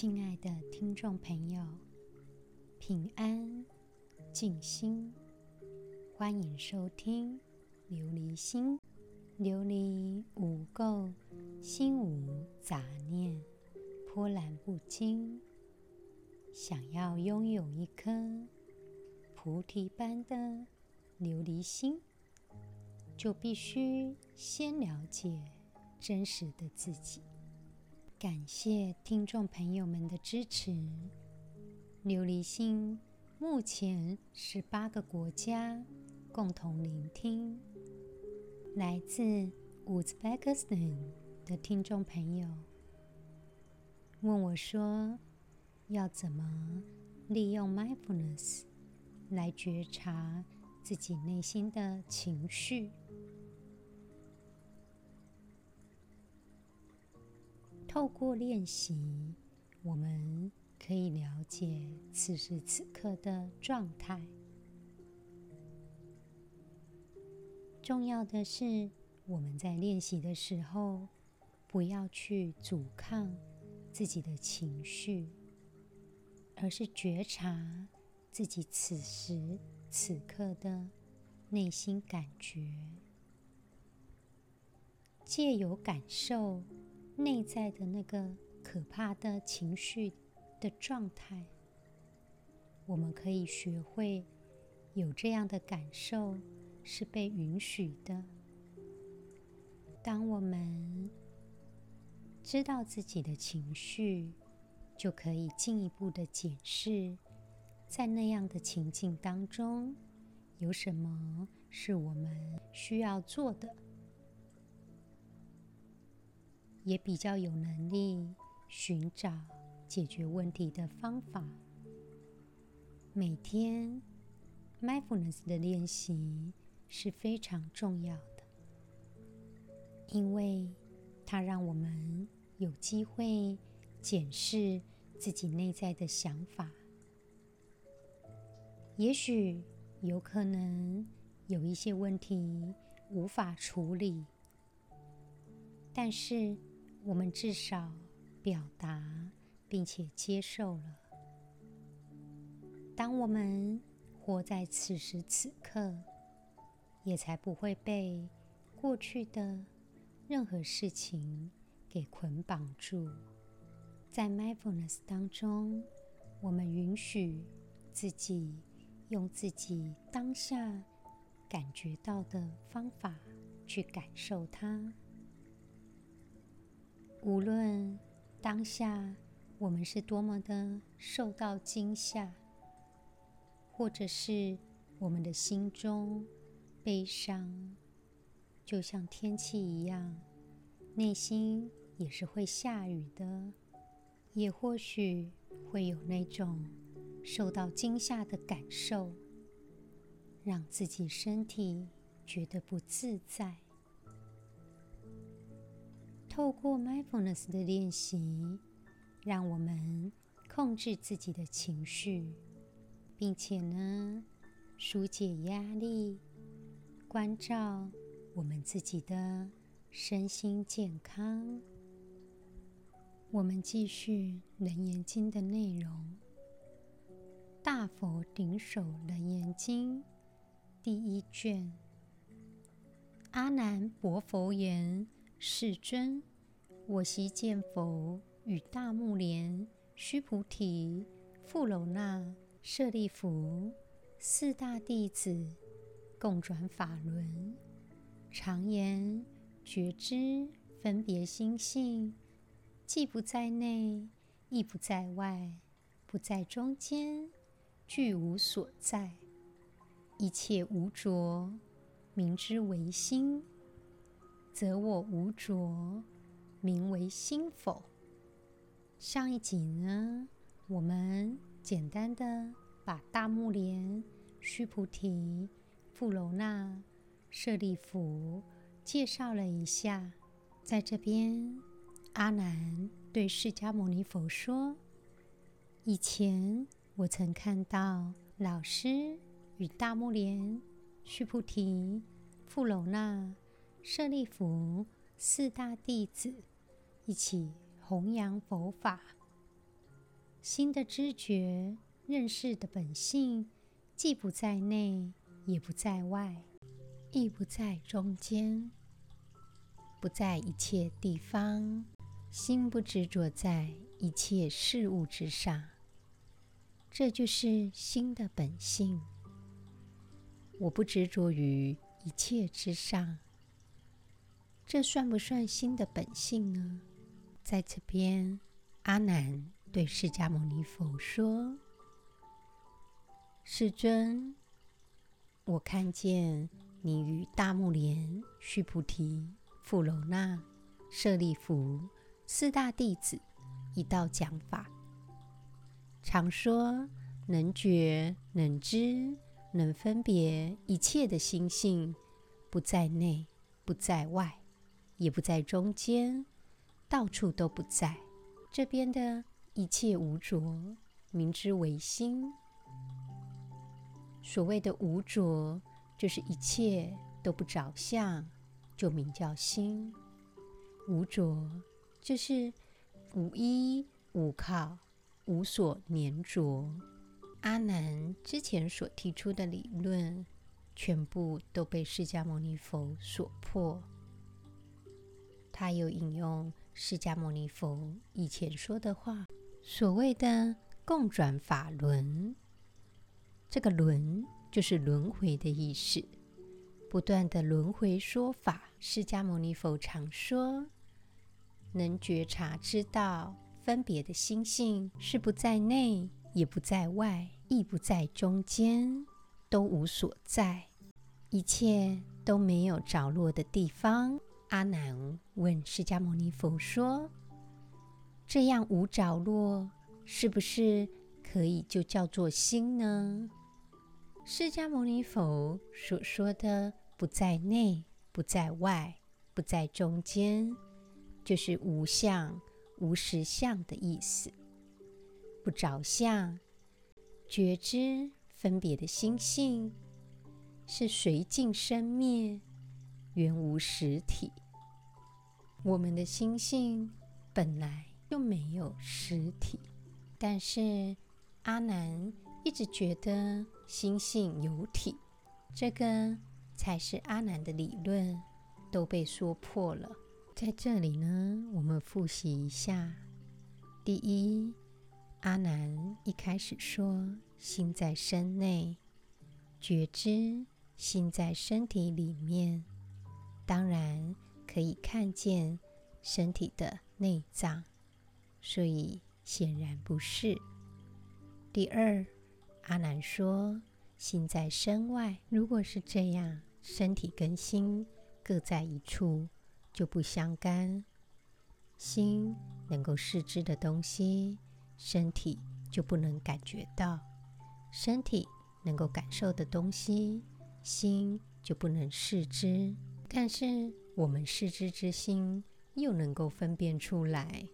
亲爱的听众朋友，平安静心，欢迎收听《琉璃心》。琉璃无垢，心无杂念，波澜不惊。想要拥有一颗菩提般的琉璃心，就必须先了解真实的自己。感谢听众朋友们的支持。琉璃心目前是八个国家共同聆听。来自乌兹别克斯坦的听众朋友问我说：“要怎么利用 mindfulness 来觉察自己内心的情绪？”透过练习，我们可以了解此时此刻的状态。重要的是，我们在练习的时候，不要去阻抗自己的情绪，而是觉察自己此时此刻的内心感觉，借由感受。内在的那个可怕的情绪的状态，我们可以学会有这样的感受是被允许的。当我们知道自己的情绪，就可以进一步的检视，在那样的情境当中，有什么是我们需要做的。也比较有能力寻找解决问题的方法。每天 mindfulness 的练习是非常重要的，因为它让我们有机会检视自己内在的想法。也许有可能有一些问题无法处理，但是，我们至少表达并且接受了。当我们活在此时此刻，也才不会被过去的任何事情给捆绑住。在 mindfulness 当中，我们允许自己用自己当下感觉到的方法去感受它。无论当下我们是多么的受到惊吓，或者是我们的心中悲伤，就像天气一样，内心也是会下雨的，也或许会有那种受到惊吓的感受，让自己身体觉得不自在。透过 mindfulness 的练习，让我们控制自己的情绪，并且呢，纾解压力，关照我们自己的身心健康。我们继续《楞严经》的内容，《大佛顶首楞严经》第一卷，阿难薄佛言。世尊，我昔见佛与大目连、须菩提、富楼那、舍利弗四大弟子共转法轮，常言觉知分别心性，既不在内，亦不在外，不在中间，具无所在，一切无着，名之为心。则我无着，名为心否？上一集呢，我们简单的把大目连、须菩提、富楼那、舍利弗介绍了一下。在这边，阿难对释迦牟尼佛说：“以前我曾看到老师与大目连、须菩提、富楼那。”舍利弗四大弟子一起弘扬佛法，心的知觉、认识的本性，既不在内，也不在外，亦不在中间，不在一切地方。心不执着在一切事物之上，这就是心的本性。我不执着于一切之上，这算不算心的本性呢？在这边，阿难。对释迦牟尼佛说：“世尊，我看见你与大目连、须菩提、富楼那、舍利弗四大弟子一道讲法，常说能觉、能知、能分别一切的心性，不在内，不在外，也不在中间，到处都不在。这边的。”一切无着，名之为心。所谓的无着，就是一切都不着相，就名叫心。无着就是无依无靠，无所黏着。阿难之前所提出的理论，全部都被释迦牟尼佛所破。他又引用释迦牟尼佛以前说的话。所谓的共转法轮，这个“轮”就是轮回的意思，不断的轮回说法。释迦牟尼佛常说，能觉察知道分别的心性，是不在内，也不在外，亦不在中间，都无所在，一切都没有着落的地方。阿难问释迦牟尼佛说。这样无着落，是不是可以就叫做心呢？释迦牟尼佛所说的“不在内，不在外，不在中间”，就是无相、无实相的意思。不着相、觉知、分别的心性，是随境生灭，原无实体。我们的心性本来。又没有实体，但是阿难一直觉得心性有体，这个才是阿难的理论都被说破了。在这里呢，我们复习一下：第一，阿难一开始说心在身内，觉知心在身体里面，当然可以看见身体的内脏。所以显然不是。第二，阿难说心在身外，如果是这样，身体跟心各在一处，就不相干。心能够视知的东西，身体就不能感觉到；身体能够感受的东西，心就不能视知。但是我们视知之心又能够分辨出来。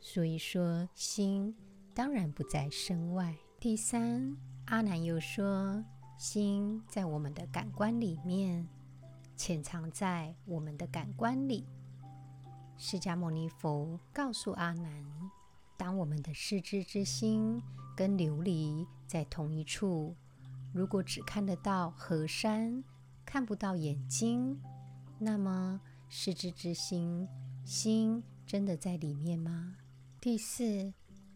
所以说，心当然不在身外。第三，阿难又说，心在我们的感官里面，潜藏在我们的感官里。释迦牟尼佛告诉阿难，当我们的视知之心跟琉璃在同一处，如果只看得到河山，看不到眼睛，那么视知之心，心真的在里面吗？第四，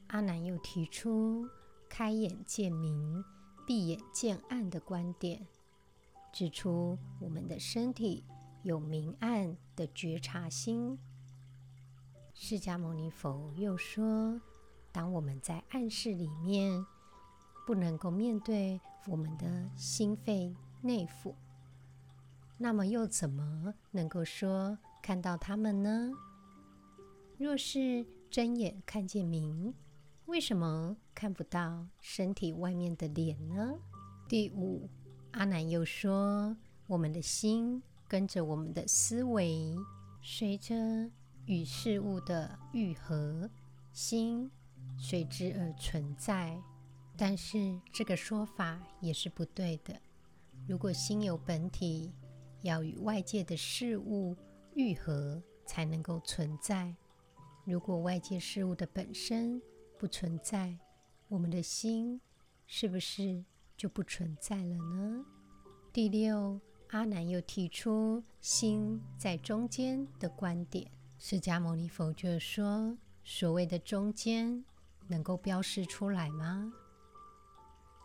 阿难又提出开眼见明、闭眼见暗的观点，指出我们的身体有明暗的觉察心。释迦牟尼佛又说，当我们在暗室里面，不能够面对我们的心肺内腑，那么又怎么能够说看到他们呢？若是睁眼看见明，为什么看不到身体外面的脸呢？第五，阿难又说，我们的心跟着我们的思维，随着与事物的愈合，心随之而存在。但是这个说法也是不对的。如果心有本体，要与外界的事物愈合，才能够存在。如果外界事物的本身不存在，我们的心是不是就不存在了呢？第六，阿难又提出心在中间的观点。释迦牟尼佛就说：所谓的中间，能够标示出来吗？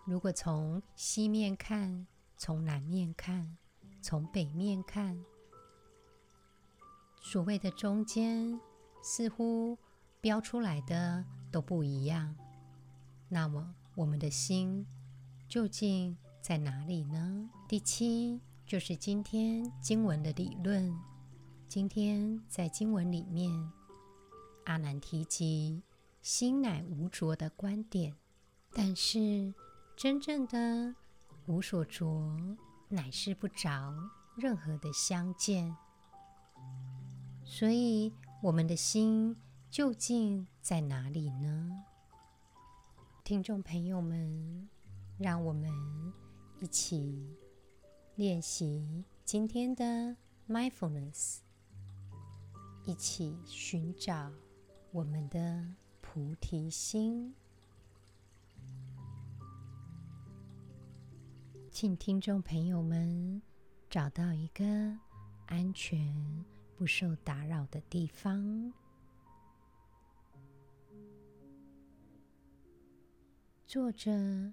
如果从西面看，从南面看，从北面看，所谓的中间，似乎标出来的都不一样。那么，我们的心究竟在哪里呢？第七就是今天经文的理论。今天在经文里面，阿难提及心乃无着的观点，但是真正的无所着，乃是不着任何的相见。所以，我们的心究竟在哪里呢？听众朋友们，让我们一起练习今天的 mindfulness，一起寻找我们的菩提心。请听众朋友们找到一个安全、不受打扰的地方。坐着，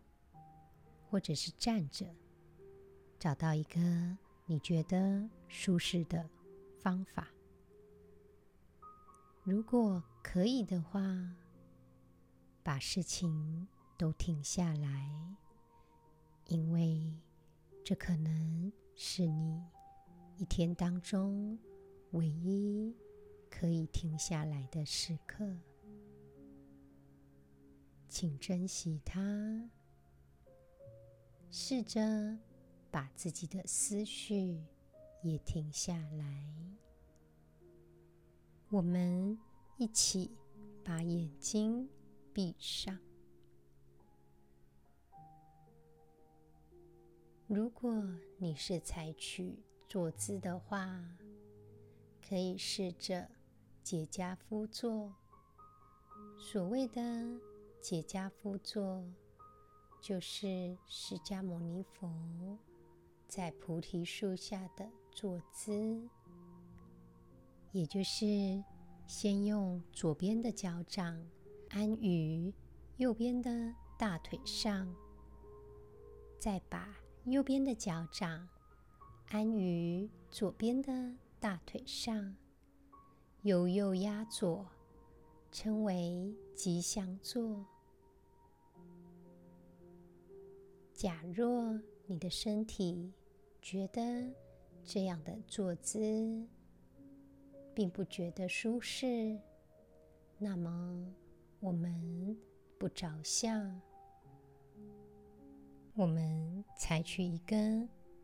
或者是站着，找到一个你觉得舒适的方法。如果可以的话，把事情都停下来，因为这可能是你一天当中唯一可以停下来的时刻。请珍惜它，试着把自己的思绪也停下来。我们一起把眼睛闭上。如果你是采取坐姿的话，可以试着结跏趺坐。所谓的。结跏趺坐就是释迦牟尼佛在菩提树下的坐姿，也就是先用左边的脚掌安于右边的大腿上，再把右边的脚掌安于左边的大腿上，由右压左，称为吉祥坐。假若你的身体觉得这样的坐姿并不觉得舒适，那么我们不着相，我们采取一个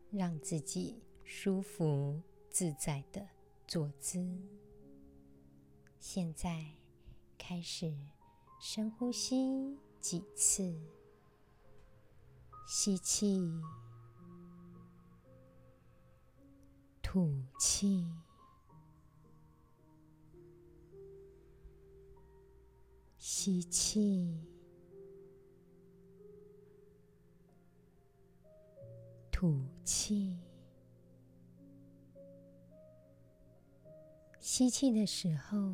让自己舒服自在的坐姿。现在开始深呼吸几次。吸气，吐气，吸气，吐气。吸气的时候，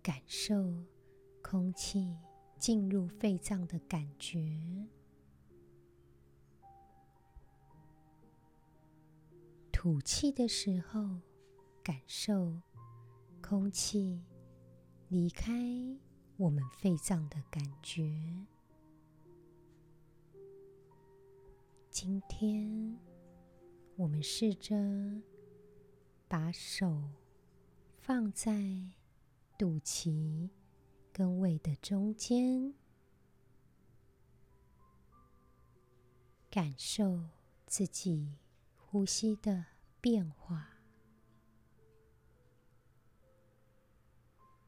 感受空气进入肺脏的感觉。吐气的时候，感受空气离开我们肺脏的感觉。今天，我们试着把手放在肚脐跟胃的中间，感受自己。呼吸的变化，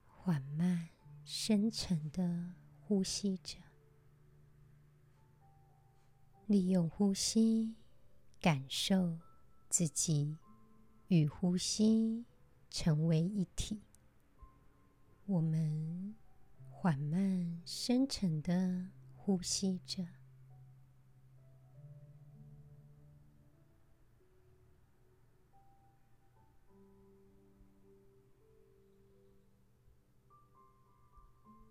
缓慢、深沉的呼吸着，利用呼吸感受自己与呼吸成为一体。我们缓慢、深沉的呼吸着。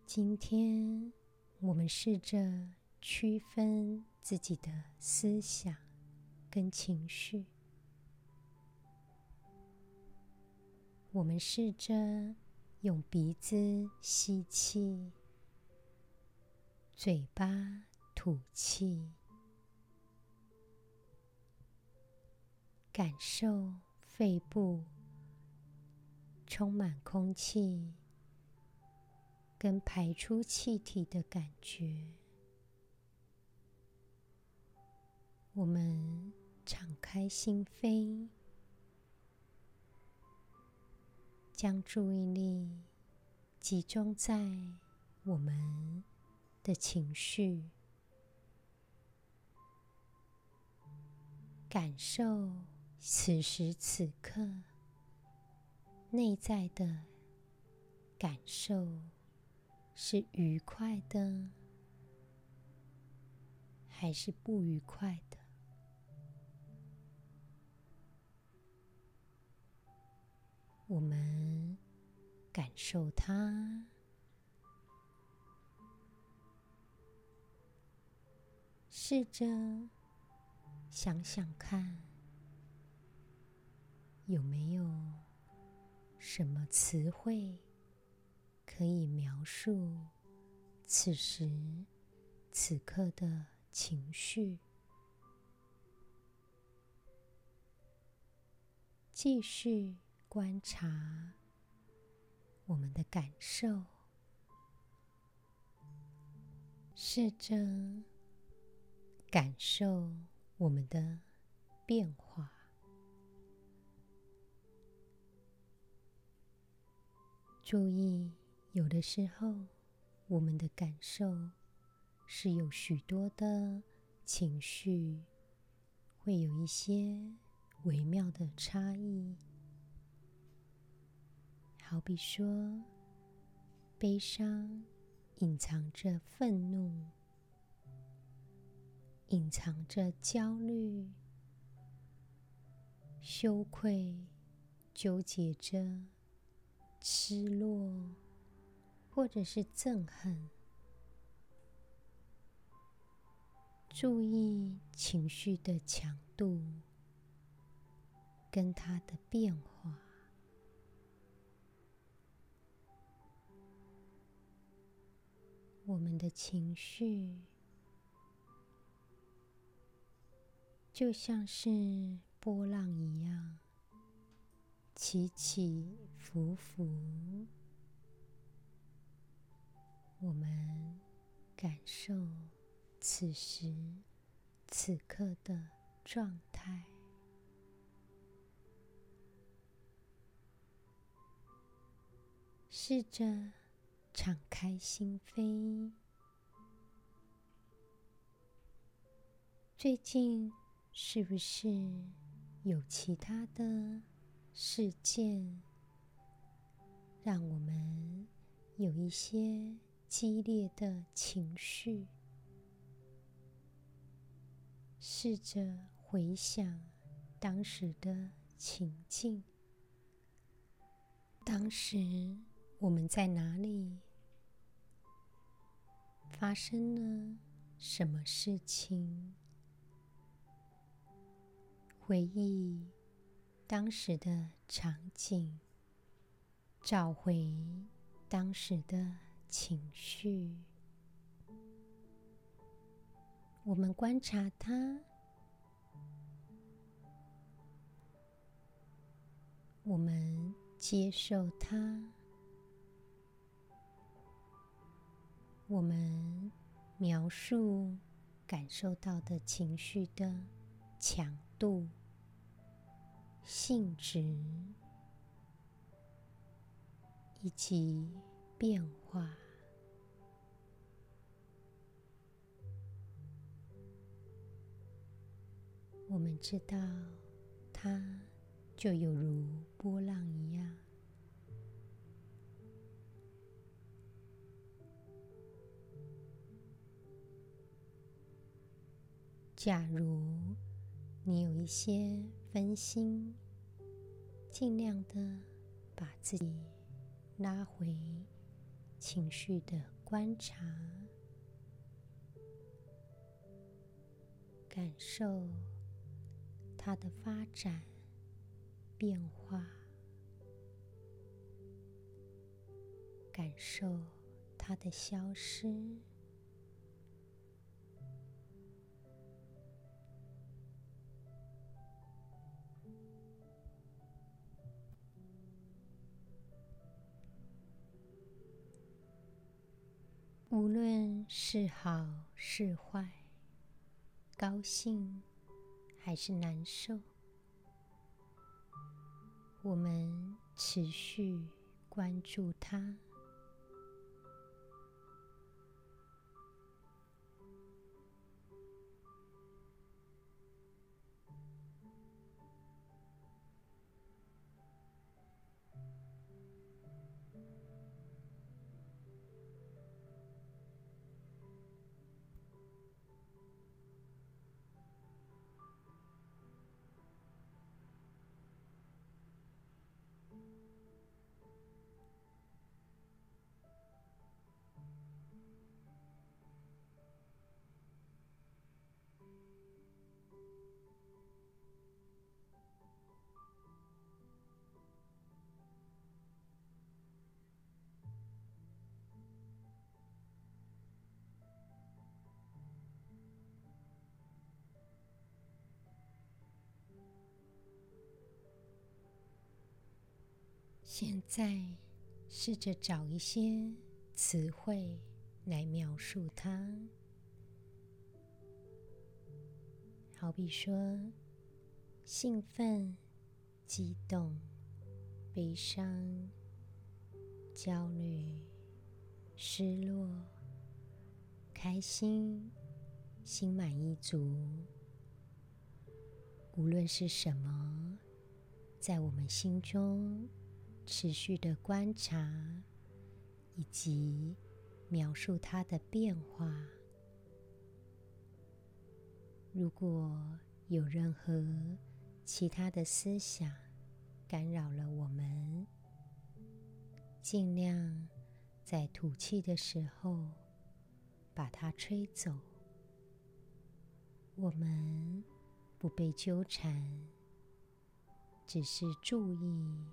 今天，我们试着区分自己的思想跟情绪。我们试着用鼻子吸气，嘴巴吐气，感受肺部充满空气跟排出气体的感觉。我们敞开心扉。将注意力集中在我们的情绪，感受此时此刻内在的感受是愉快的，还是不愉快的？我们感受它，试着想想看，有没有什么词汇可以描述此时此刻的情绪？继续。观察我们的感受，试着感受我们的变化。注意，有的时候我们的感受是有许多的情绪，会有一些微妙的差异。好比说，悲伤隐藏着愤怒，隐藏着焦虑、羞愧，纠结着失落，或者是憎恨。注意情绪的强度跟它的变化。我们的情绪就像是波浪一样，起起伏伏。我们感受此时此刻的状态，试着。敞开心扉。最近是不是有其他的事件，让我们有一些激烈的情绪？试着回想当时的情境，当时。我们在哪里？发生了什么事情？回忆当时的场景，找回当时的情绪。我们观察它，我们接受它。我们描述感受到的情绪的强度、性质以及变化。我们知道，它就有如波浪一样。假如你有一些分心，尽量的把自己拉回情绪的观察，感受它的发展变化，感受它的消失。无论是好是坏，高兴还是难受，我们持续关注它。现在，试着找一些词汇来描述它，好比说兴奋、激动、悲伤、焦虑、失落、开心、心满意足。无论是什么，在我们心中。持续的观察，以及描述它的变化。如果有任何其他的思想干扰了我们，尽量在吐气的时候把它吹走。我们不被纠缠，只是注意。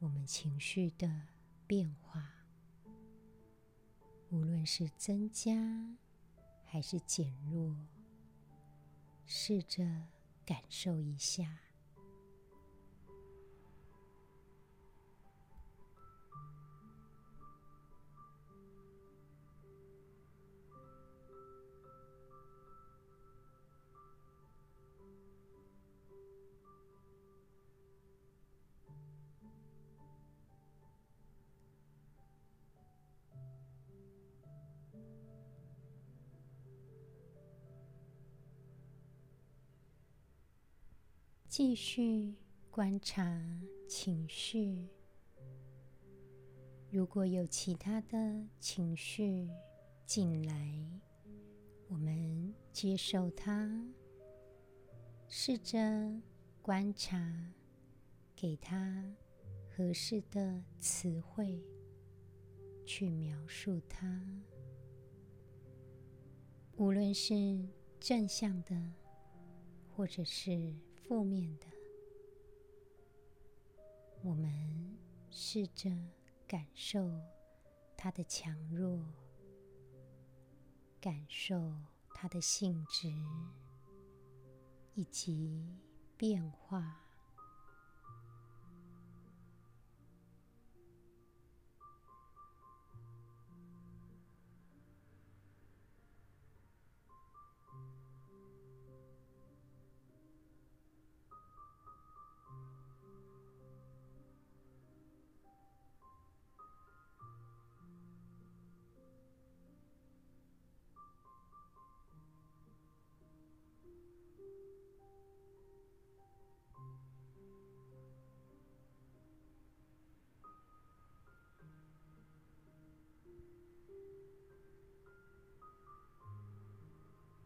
我们情绪的变化，无论是增加还是减弱，试着感受一下。继续观察情绪，如果有其他的情绪进来，我们接受它，试着观察，给它合适的词汇去描述它，无论是正向的，或者是。负面的，我们试着感受它的强弱，感受它的性质以及变化。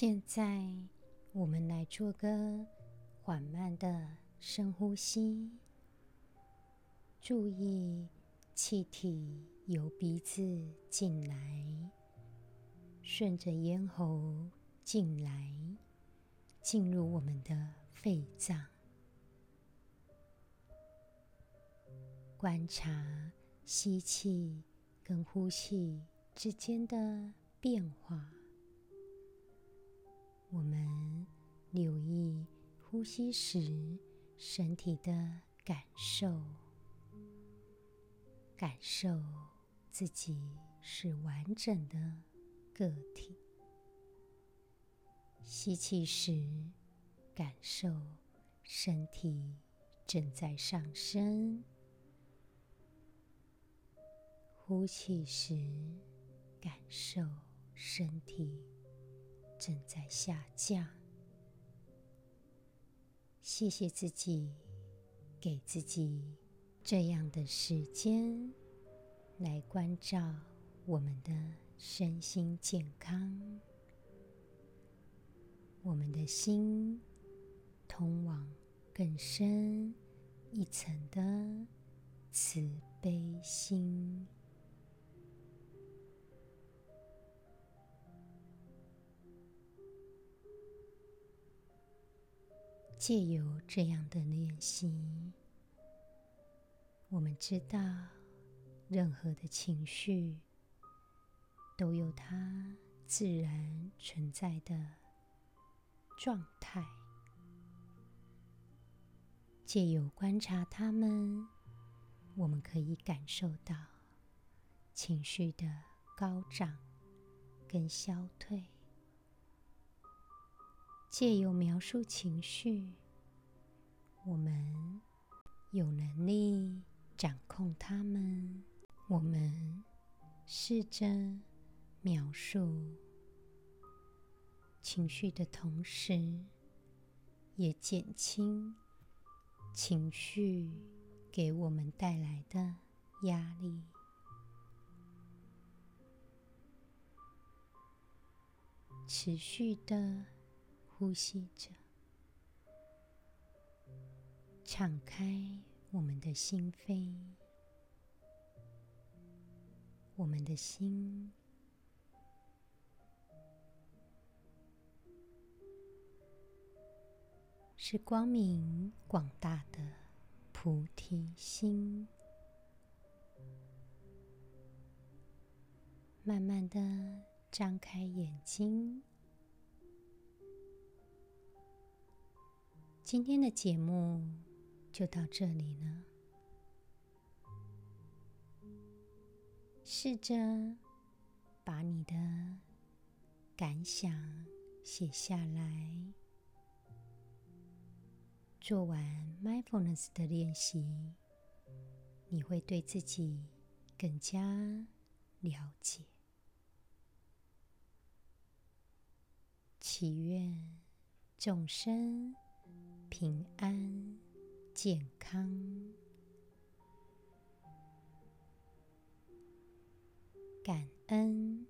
现在，我们来做个缓慢的深呼吸，注意气体由鼻子进来，顺着咽喉进来，进入我们的肺脏。观察吸气跟呼气之间的变化。我们留意呼吸时身体的感受，感受自己是完整的个体。吸气时，感受身体正在上升；呼气时，感受身体。正在下降。谢谢自己，给自己这样的时间来关照我们的身心健康。我们的心通往更深一层的慈悲心。借由这样的练习，我们知道，任何的情绪都有它自然存在的状态。借由观察它们，我们可以感受到情绪的高涨跟消退。借由描述情绪，我们有能力掌控它们。我们试着描述情绪的同时，也减轻情绪给我们带来的压力。持续的。呼吸着，敞开我们的心扉。我们的心是光明广大的菩提心。慢慢的张开眼睛。今天的节目就到这里了。试着把你的感想写下来。做完 mindfulness 的练习，你会对自己更加了解。祈愿众生。平安健康，感恩。